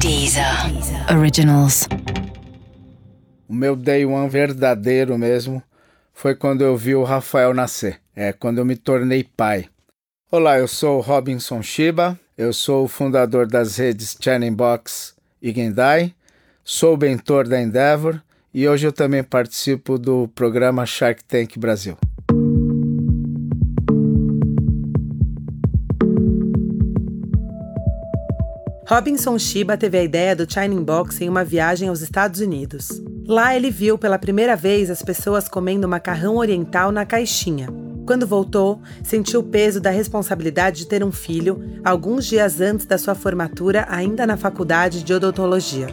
Deezer. Originals. O meu day one verdadeiro mesmo foi quando eu vi o Rafael nascer. É quando eu me tornei pai. Olá, eu sou o Robinson Shiba. Eu sou o fundador das redes Channing Box e Gendai. Sou o mentor da Endeavor e hoje eu também participo do programa Shark Tank Brasil. Robinson Shiba teve a ideia do Shining Box em uma viagem aos Estados Unidos. Lá ele viu pela primeira vez as pessoas comendo macarrão oriental na caixinha. Quando voltou, sentiu o peso da responsabilidade de ter um filho, alguns dias antes da sua formatura, ainda na faculdade de odontologia.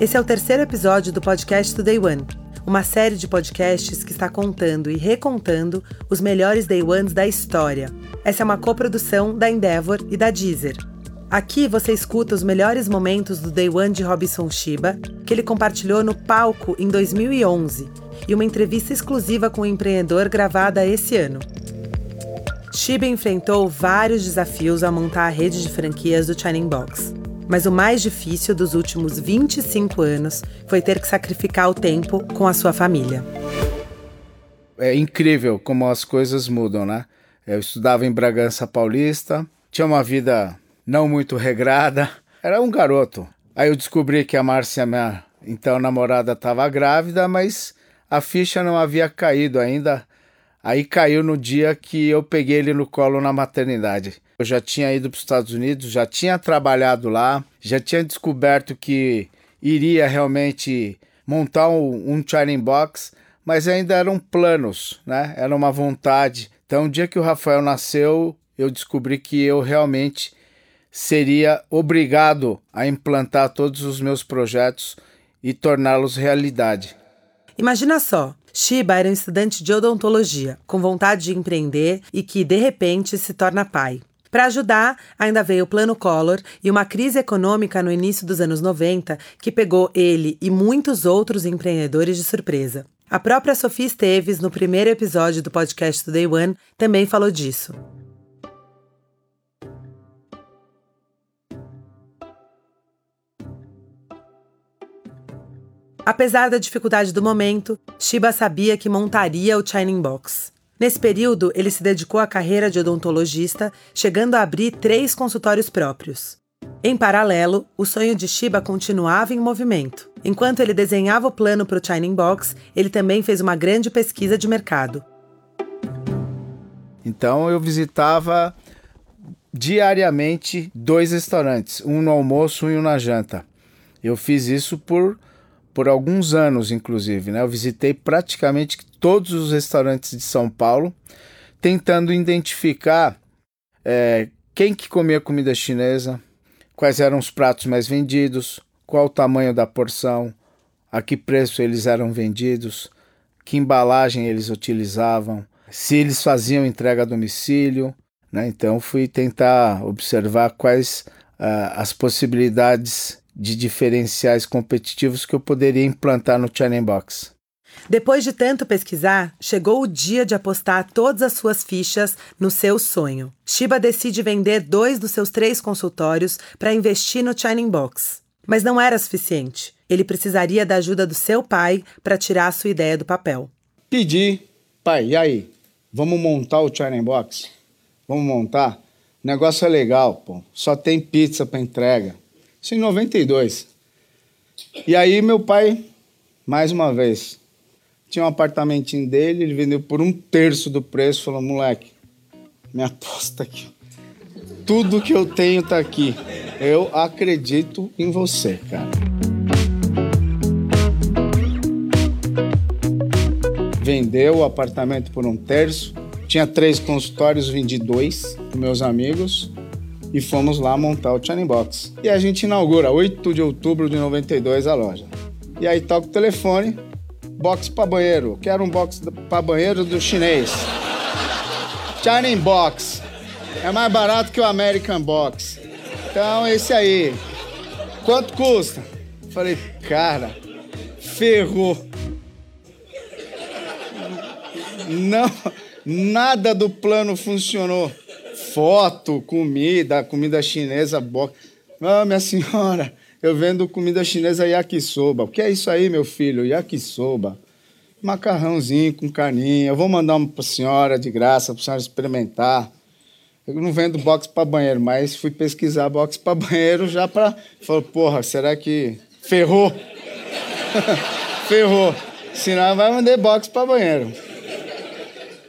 Esse é o terceiro episódio do podcast do Day One, uma série de podcasts que está contando e recontando os melhores Day Ones da história. Essa é uma coprodução da Endeavor e da Deezer. Aqui você escuta os melhores momentos do Day One de Robinson Shiba, que ele compartilhou no palco em 2011, e uma entrevista exclusiva com o empreendedor gravada esse ano. Shiba enfrentou vários desafios ao montar a rede de franquias do Shining Box. Mas o mais difícil dos últimos 25 anos foi ter que sacrificar o tempo com a sua família. É incrível como as coisas mudam, né? Eu estudava em Bragança Paulista, tinha uma vida não muito regrada, era um garoto. Aí eu descobri que a Márcia, minha então namorada, estava grávida, mas a ficha não havia caído ainda. Aí caiu no dia que eu peguei ele no colo na maternidade. Eu já tinha ido para os Estados Unidos, já tinha trabalhado lá, já tinha descoberto que iria realmente montar um, um Box, mas ainda eram planos, né? Era uma vontade. Então, o dia que o Rafael nasceu, eu descobri que eu realmente seria obrigado a implantar todos os meus projetos e torná-los realidade. Imagina só, Shiba era um estudante de odontologia, com vontade de empreender e que, de repente, se torna pai. Para ajudar, ainda veio o Plano Collor e uma crise econômica no início dos anos 90 que pegou ele e muitos outros empreendedores de surpresa. A própria Sofia Esteves, no primeiro episódio do podcast do Day One, também falou disso. Apesar da dificuldade do momento, Shiba sabia que montaria o Shining Box. Nesse período, ele se dedicou à carreira de odontologista, chegando a abrir três consultórios próprios. Em paralelo, o sonho de Shiba continuava em movimento. Enquanto ele desenhava o plano para o Shining Box, ele também fez uma grande pesquisa de mercado. Então eu visitava diariamente dois restaurantes, um no almoço e um na janta. Eu fiz isso por, por alguns anos, inclusive. Né? Eu visitei praticamente todos os restaurantes de São Paulo, tentando identificar é, quem que comia comida chinesa, quais eram os pratos mais vendidos, qual o tamanho da porção, a que preço eles eram vendidos, que embalagem eles utilizavam, se eles faziam entrega a domicílio. Né? Então fui tentar observar quais uh, as possibilidades de diferenciais competitivos que eu poderia implantar no Channel Box. Depois de tanto pesquisar, chegou o dia de apostar todas as suas fichas no seu sonho. Shiba decide vender dois dos seus três consultórios para investir no Shining Box. Mas não era suficiente. Ele precisaria da ajuda do seu pai para tirar a sua ideia do papel. Pedi, pai, e aí? Vamos montar o Shining Box? Vamos montar? O negócio é legal, pô. Só tem pizza para entrega. Isso em 92. E aí meu pai, mais uma vez, tinha um apartamentinho dele, ele vendeu por um terço do preço, falou, moleque, me aposta aqui. Tudo que eu tenho tá aqui. Eu acredito em você, cara. Vendeu o apartamento por um terço. Tinha três consultórios, vendi dois para meus amigos e fomos lá montar o Channing Box. E a gente inaugura 8 de outubro de 92 a loja. E aí toca o telefone, box para banheiro. Quero um box para banheiro do chinês. Shining Box. É mais barato que o American Box. Então, esse aí. Quanto custa? Falei, cara, ferrou. Não, nada do plano funcionou. Foto, comida, comida chinesa, box. Ah, minha senhora, eu vendo comida chinesa yakisoba. O que é isso aí, meu filho? Yakisoba. Macarrãozinho com carninha. Eu vou mandar uma para a senhora de graça, para a senhora experimentar. Eu não vendo box para banheiro, mas fui pesquisar box para banheiro já para. Falei, porra, será que ferrou? ferrou. Senão vai vender box para banheiro.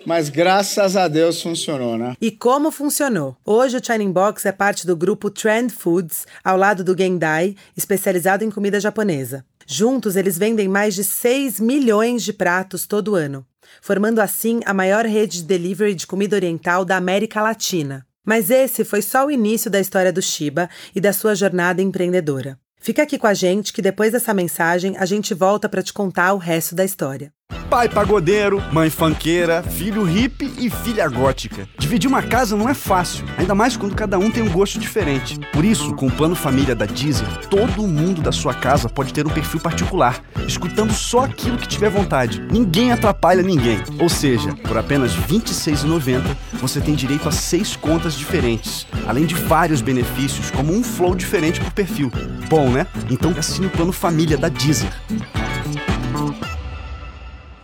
Mas graças a Deus funcionou, né? E como funcionou? Hoje o Chining Box é parte do grupo Trend Foods, ao lado do Gendai, especializado em comida japonesa. Juntos, eles vendem mais de 6 milhões de pratos todo ano, formando assim a maior rede de delivery de comida oriental da América Latina. Mas esse foi só o início da história do Shiba e da sua jornada empreendedora. Fica aqui com a gente que depois dessa mensagem a gente volta para te contar o resto da história. Pai pagodeiro, mãe fanqueira, filho hippie e filha gótica. Dividir uma casa não é fácil, ainda mais quando cada um tem um gosto diferente. Por isso, com o plano família da Deezer, todo mundo da sua casa pode ter um perfil particular, escutando só aquilo que tiver vontade. Ninguém atrapalha ninguém. Ou seja, por apenas R$ 26,90 você tem direito a seis contas diferentes, além de vários benefícios, como um flow diferente por perfil. Bom, né? Então assine o plano família da Deezer.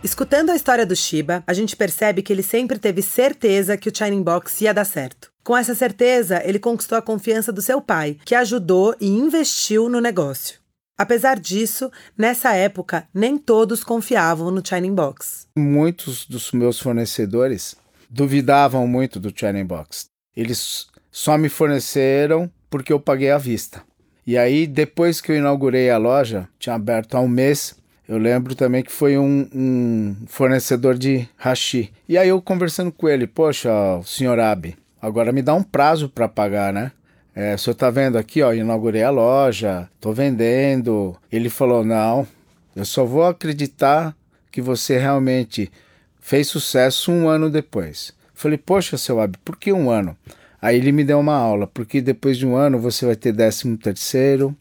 Escutando a história do Shiba, a gente percebe que ele sempre teve certeza que o Shining Box ia dar certo. Com essa certeza, ele conquistou a confiança do seu pai, que ajudou e investiu no negócio. Apesar disso, nessa época, nem todos confiavam no Shining Box. Muitos dos meus fornecedores duvidavam muito do Shining Box. Eles só me forneceram porque eu paguei à vista. E aí, depois que eu inaugurei a loja, tinha aberto há um mês, eu lembro também que foi um, um fornecedor de hashi. E aí eu conversando com ele, poxa, senhor Abe, agora me dá um prazo para pagar, né? É, o senhor tá vendo aqui, ó, inaugurei a loja, tô vendendo. Ele falou, não, eu só vou acreditar que você realmente fez sucesso um ano depois. Falei, poxa, seu Abe, por que um ano? Aí ele me deu uma aula, porque depois de um ano você vai ter décimo terceiro,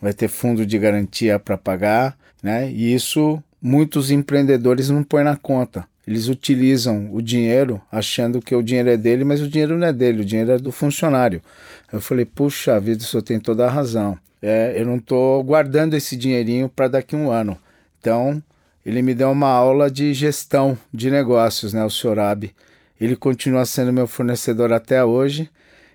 vai ter fundo de garantia para pagar, né? E isso muitos empreendedores não põem na conta. Eles utilizam o dinheiro achando que o dinheiro é dele, mas o dinheiro não é dele, o dinheiro é do funcionário. Eu falei, puxa vida, o senhor tem toda a razão. É, eu não estou guardando esse dinheirinho para daqui a um ano. Então, ele me deu uma aula de gestão de negócios, né, o senhor Abe. Ele continua sendo meu fornecedor até hoje.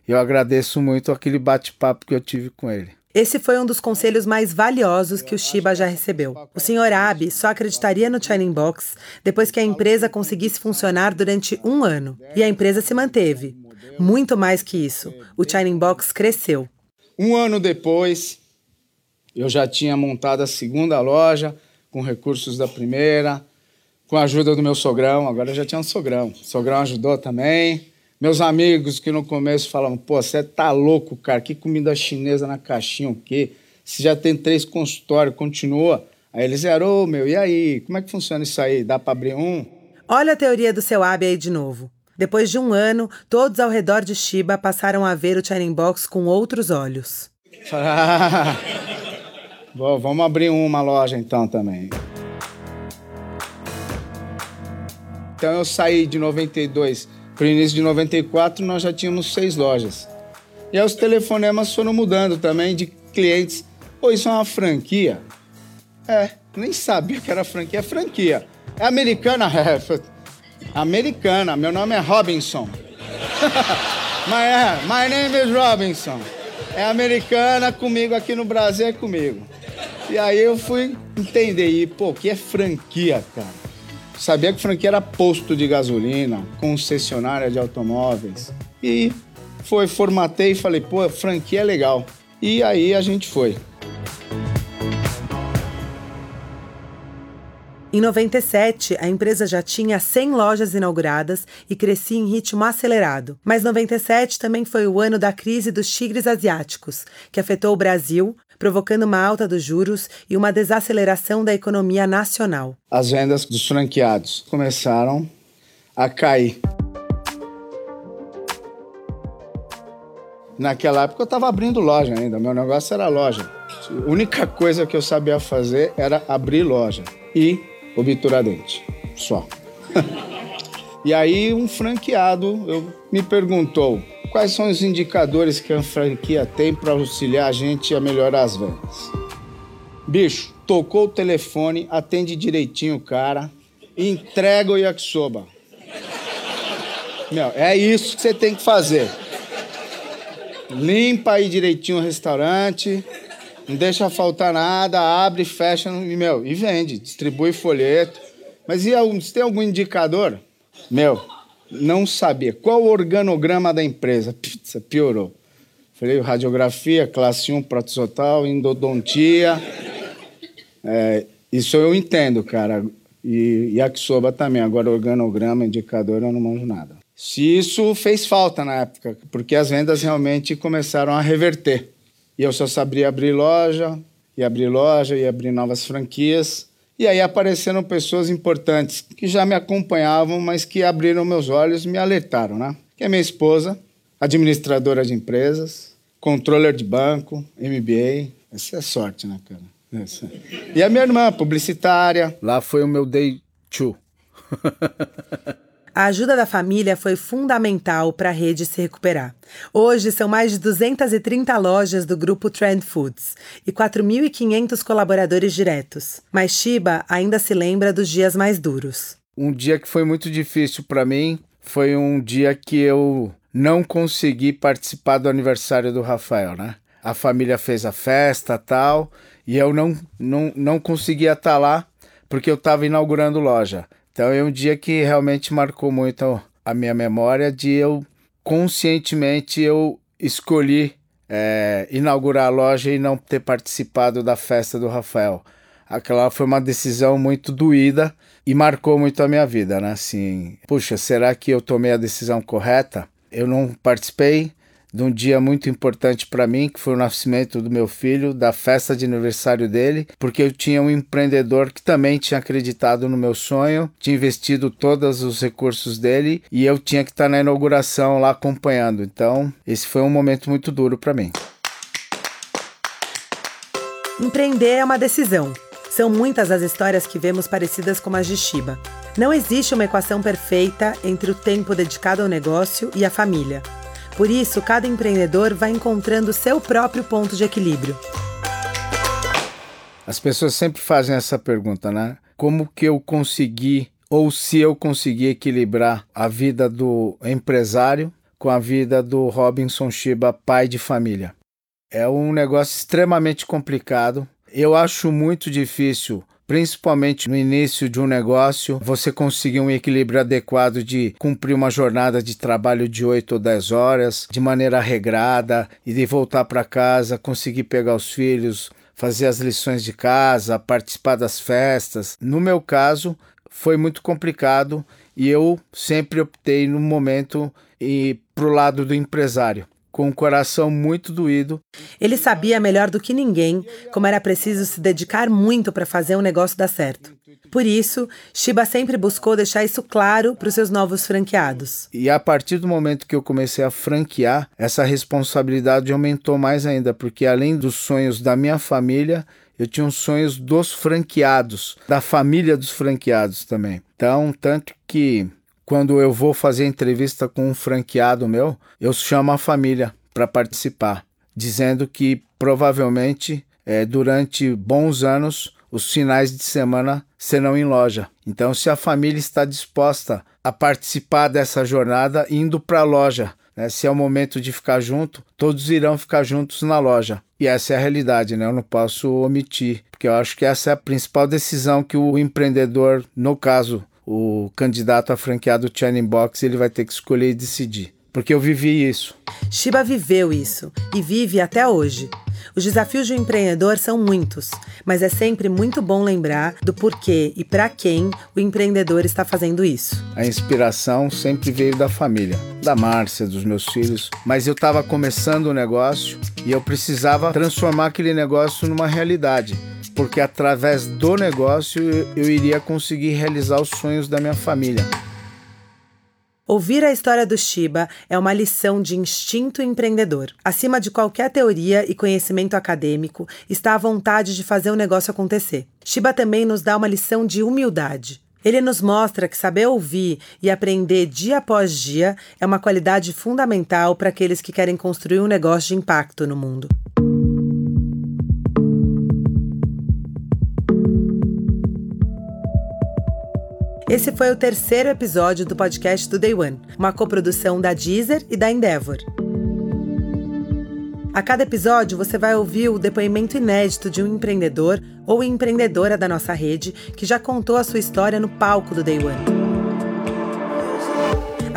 E eu agradeço muito aquele bate-papo que eu tive com ele. Esse foi um dos conselhos mais valiosos que o Shiba já recebeu. O Sr. Abe só acreditaria no Shining Box depois que a empresa conseguisse funcionar durante um ano. E a empresa se manteve. Muito mais que isso, o Shining Box cresceu. Um ano depois, eu já tinha montado a segunda loja com recursos da primeira, com a ajuda do meu sogrão. Agora eu já tinha um sogrão. O sogrão ajudou também. Meus amigos que no começo falavam, pô, você tá louco, cara, que comida chinesa na caixinha, o quê? Você já tem três consultórios, continua. Aí eles zerou, meu, e aí? Como é que funciona isso aí? Dá para abrir um? Olha a teoria do seu Abe aí de novo. Depois de um ano, todos ao redor de Shiba passaram a ver o Shining Box com outros olhos. Bom, vamos abrir uma loja então também. Então eu saí de 92 para o início de 94, nós já tínhamos seis lojas. E aí os telefonemas foram mudando também de clientes. Pô, isso é uma franquia? É, nem sabia que era franquia. É franquia. É americana, é. Americana. Meu nome é Robinson. Mas é, my name is Robinson. É americana, comigo aqui no Brasil é comigo. E aí eu fui entender, e pô, que é franquia, cara? Sabia que franquia era posto de gasolina, concessionária de automóveis. E foi, formatei e falei, pô, franquia é legal. E aí a gente foi. Em 97, a empresa já tinha 100 lojas inauguradas e crescia em ritmo acelerado. Mas 97 também foi o ano da crise dos tigres asiáticos, que afetou o Brasil, provocando uma alta dos juros e uma desaceleração da economia nacional. As vendas dos franqueados começaram a cair. Naquela época eu estava abrindo loja ainda, meu negócio era loja. A única coisa que eu sabia fazer era abrir loja e obturar dente, só. e aí um franqueado eu, me perguntou, quais são os indicadores que a franquia tem para auxiliar a gente a melhorar as vendas? Bicho, tocou o telefone, atende direitinho o cara, entrega o yakisoba. Meu, é isso que você tem que fazer. Limpa aí direitinho o restaurante, não deixa faltar nada, abre, fecha e, meu, e vende, distribui folheto. Mas e se tem algum indicador? Meu, não sabia. Qual o organograma da empresa? Pizza, piorou. Falei, radiografia, classe 1, protozotal, endodontia. É, isso eu entendo, cara. E yakisoba também. Agora, organograma, indicador, eu não manjo nada. Se isso fez falta na época, porque as vendas realmente começaram a reverter. E eu só sabia abrir loja, e abrir loja, e abrir novas franquias. E aí apareceram pessoas importantes que já me acompanhavam, mas que abriram meus olhos e me alertaram, né? Que é minha esposa, administradora de empresas, controller de banco, MBA. Essa é sorte, né, cara? Essa. E a minha irmã, publicitária. Lá foi o meu day two. A ajuda da família foi fundamental para a rede se recuperar. Hoje são mais de 230 lojas do grupo Trend Foods e 4.500 colaboradores diretos. Mas Shiba ainda se lembra dos dias mais duros. Um dia que foi muito difícil para mim foi um dia que eu não consegui participar do aniversário do Rafael, né? A família fez a festa tal e eu não, não, não conseguia estar tá lá porque eu estava inaugurando loja. Então é um dia que realmente marcou muito a minha memória de eu conscientemente eu escolhi é, inaugurar a loja e não ter participado da festa do Rafael. Aquela foi uma decisão muito doída e marcou muito a minha vida, né? Assim, puxa, será que eu tomei a decisão correta? Eu não participei, de um dia muito importante para mim, que foi o nascimento do meu filho, da festa de aniversário dele, porque eu tinha um empreendedor que também tinha acreditado no meu sonho, tinha investido todos os recursos dele e eu tinha que estar na inauguração lá acompanhando. Então, esse foi um momento muito duro para mim. Empreender é uma decisão. São muitas as histórias que vemos parecidas com as de Shiba. Não existe uma equação perfeita entre o tempo dedicado ao negócio e a família. Por isso, cada empreendedor vai encontrando seu próprio ponto de equilíbrio. As pessoas sempre fazem essa pergunta, né? Como que eu consegui ou se eu consegui equilibrar a vida do empresário com a vida do Robinson Shiba, pai de família? É um negócio extremamente complicado. Eu acho muito difícil principalmente no início de um negócio, você conseguir um equilíbrio adequado de cumprir uma jornada de trabalho de 8 ou 10 horas de maneira regrada e de voltar para casa, conseguir pegar os filhos, fazer as lições de casa, participar das festas. No meu caso, foi muito complicado e eu sempre optei no momento e pro lado do empresário com o coração muito doído. Ele sabia melhor do que ninguém como era preciso se dedicar muito para fazer um negócio dar certo. Por isso, Shiba sempre buscou deixar isso claro para os seus novos franqueados. E a partir do momento que eu comecei a franquear, essa responsabilidade aumentou mais ainda, porque além dos sonhos da minha família, eu tinha os sonhos dos franqueados, da família dos franqueados também. Então, tanto que quando eu vou fazer entrevista com um franqueado meu, eu chamo a família para participar, dizendo que provavelmente é, durante bons anos os finais de semana serão em loja. Então, se a família está disposta a participar dessa jornada indo para a loja, né, se é o momento de ficar junto, todos irão ficar juntos na loja. E essa é a realidade, né? Eu não posso omitir, porque eu acho que essa é a principal decisão que o empreendedor, no caso o candidato a franqueado Channing Box ele vai ter que escolher e decidir. Porque eu vivi isso. Shiba viveu isso e vive até hoje. Os desafios de um empreendedor são muitos, mas é sempre muito bom lembrar do porquê e para quem o empreendedor está fazendo isso. A inspiração sempre veio da família, da Márcia, dos meus filhos, mas eu estava começando o negócio e eu precisava transformar aquele negócio numa realidade porque através do negócio eu iria conseguir realizar os sonhos da minha família. Ouvir a história do Shiba é uma lição de instinto empreendedor. Acima de qualquer teoria e conhecimento acadêmico está a vontade de fazer o negócio acontecer. Shiba também nos dá uma lição de humildade. Ele nos mostra que saber ouvir e aprender dia após dia é uma qualidade fundamental para aqueles que querem construir um negócio de impacto no mundo. Esse foi o terceiro episódio do podcast do Day One, uma coprodução da Deezer e da Endeavor. A cada episódio você vai ouvir o depoimento inédito de um empreendedor ou empreendedora da nossa rede que já contou a sua história no palco do Day One.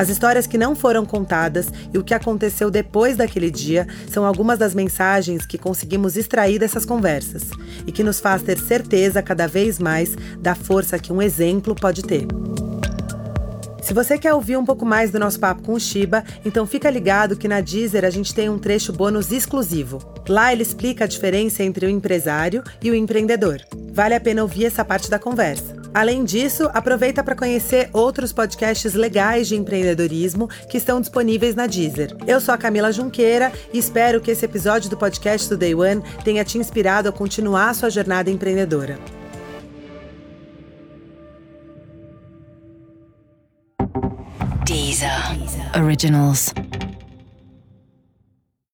As histórias que não foram contadas e o que aconteceu depois daquele dia são algumas das mensagens que conseguimos extrair dessas conversas e que nos faz ter certeza cada vez mais da força que um exemplo pode ter. Se você quer ouvir um pouco mais do nosso papo com o Shiba, então fica ligado que na Deezer a gente tem um trecho bônus exclusivo. Lá ele explica a diferença entre o empresário e o empreendedor. Vale a pena ouvir essa parte da conversa. Além disso, aproveita para conhecer outros podcasts legais de empreendedorismo que estão disponíveis na Deezer. Eu sou a Camila Junqueira e espero que esse episódio do podcast do Day One tenha te inspirado a continuar a sua jornada empreendedora. Deezer. Originals.